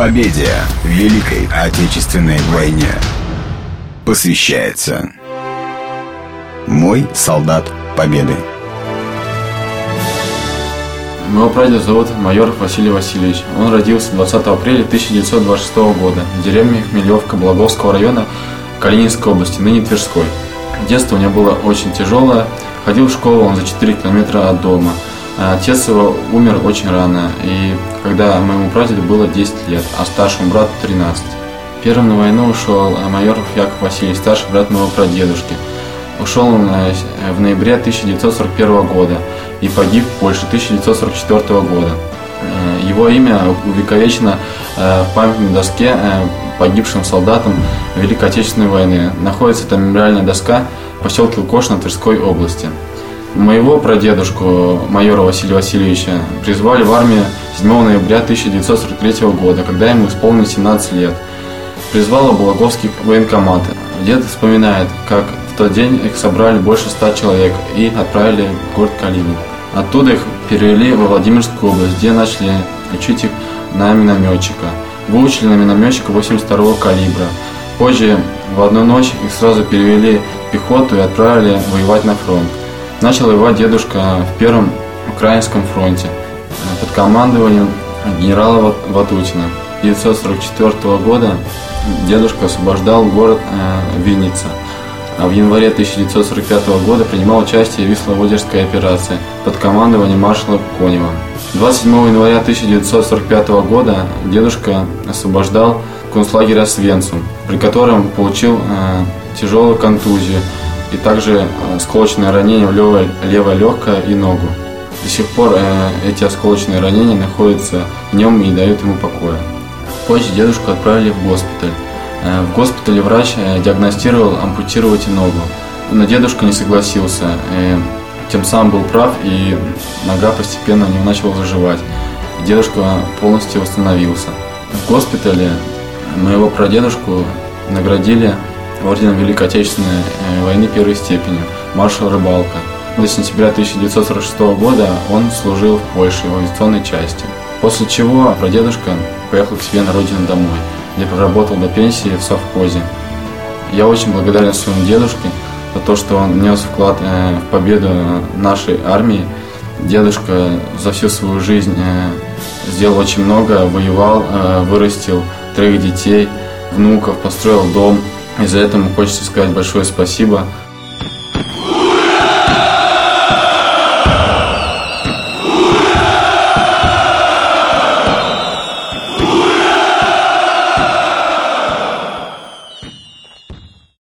Победе Великой Отечественной войне посвящается «Мой солдат Победы». Моего прадеда зовут майор Василий Васильевич. Он родился 20 апреля 1926 года в деревне Хмелевка Благовского района Калининской области, ныне Тверской. Детство у него было очень тяжелое. Ходил в школу он за 4 километра от дома. Отец его умер очень рано, и когда моему прадеду было 10 лет, а старшему брату 13. Первым на войну ушел майор Яков Васильевич, старший брат моего прадедушки – Ушел он э, в ноябре 1941 года и погиб в Польше 1944 года. Э, его имя увековечено э, в памятной доске погибшим солдатам Великой Отечественной войны. Находится там мемориальная доска в поселке Лукошно Тверской области. Моего прадедушку, майора Василия Васильевича, призвали в армию 7 ноября 1943 года, когда ему исполнилось 17 лет. Призвал Благовский военкомат. Дед вспоминает, как тот день их собрали больше ста человек и отправили в город Калинин. Оттуда их перевели во Владимирскую область, где начали учить их на минометчика. Выучили на минометчика 82-го калибра. Позже в одну ночь их сразу перевели в пехоту и отправили воевать на фронт. Начал воевать дедушка в Первом Украинском фронте под командованием генерала Ватутина. 1944 года дедушка освобождал город э, Винница – а в январе 1945 года принимал участие в Висловодерской операции под командованием маршала Конева. 27 января 1945 года дедушка освобождал концлагеря Свенцум, при котором получил э, тяжелую контузию и также э, осколочное ранение в левое, левое легкое и ногу. До сих пор э, эти осколочные ранения находятся в нем и не дают ему покоя. Позже дедушку отправили в госпиталь. Э, в госпитале врач э, диагностировал ампутировать ногу. Но дедушка не согласился, тем самым был прав, и нога постепенно у него начала заживать. Дедушка полностью восстановился. В госпитале моего прадедушку наградили орденом Великой Отечественной э, войны первой степени, маршал Рыбалка. До сентября 1946 года он служил в Польше в авиационной части. После чего прадедушка поехал к себе на родину домой где проработал до пенсии в совхозе. Я очень благодарен своему дедушке за то, что он внес вклад э, в победу нашей армии. Дедушка за всю свою жизнь э, сделал очень много, воевал, вырастил трех детей, внуков, построил дом. И за это хочется сказать большое спасибо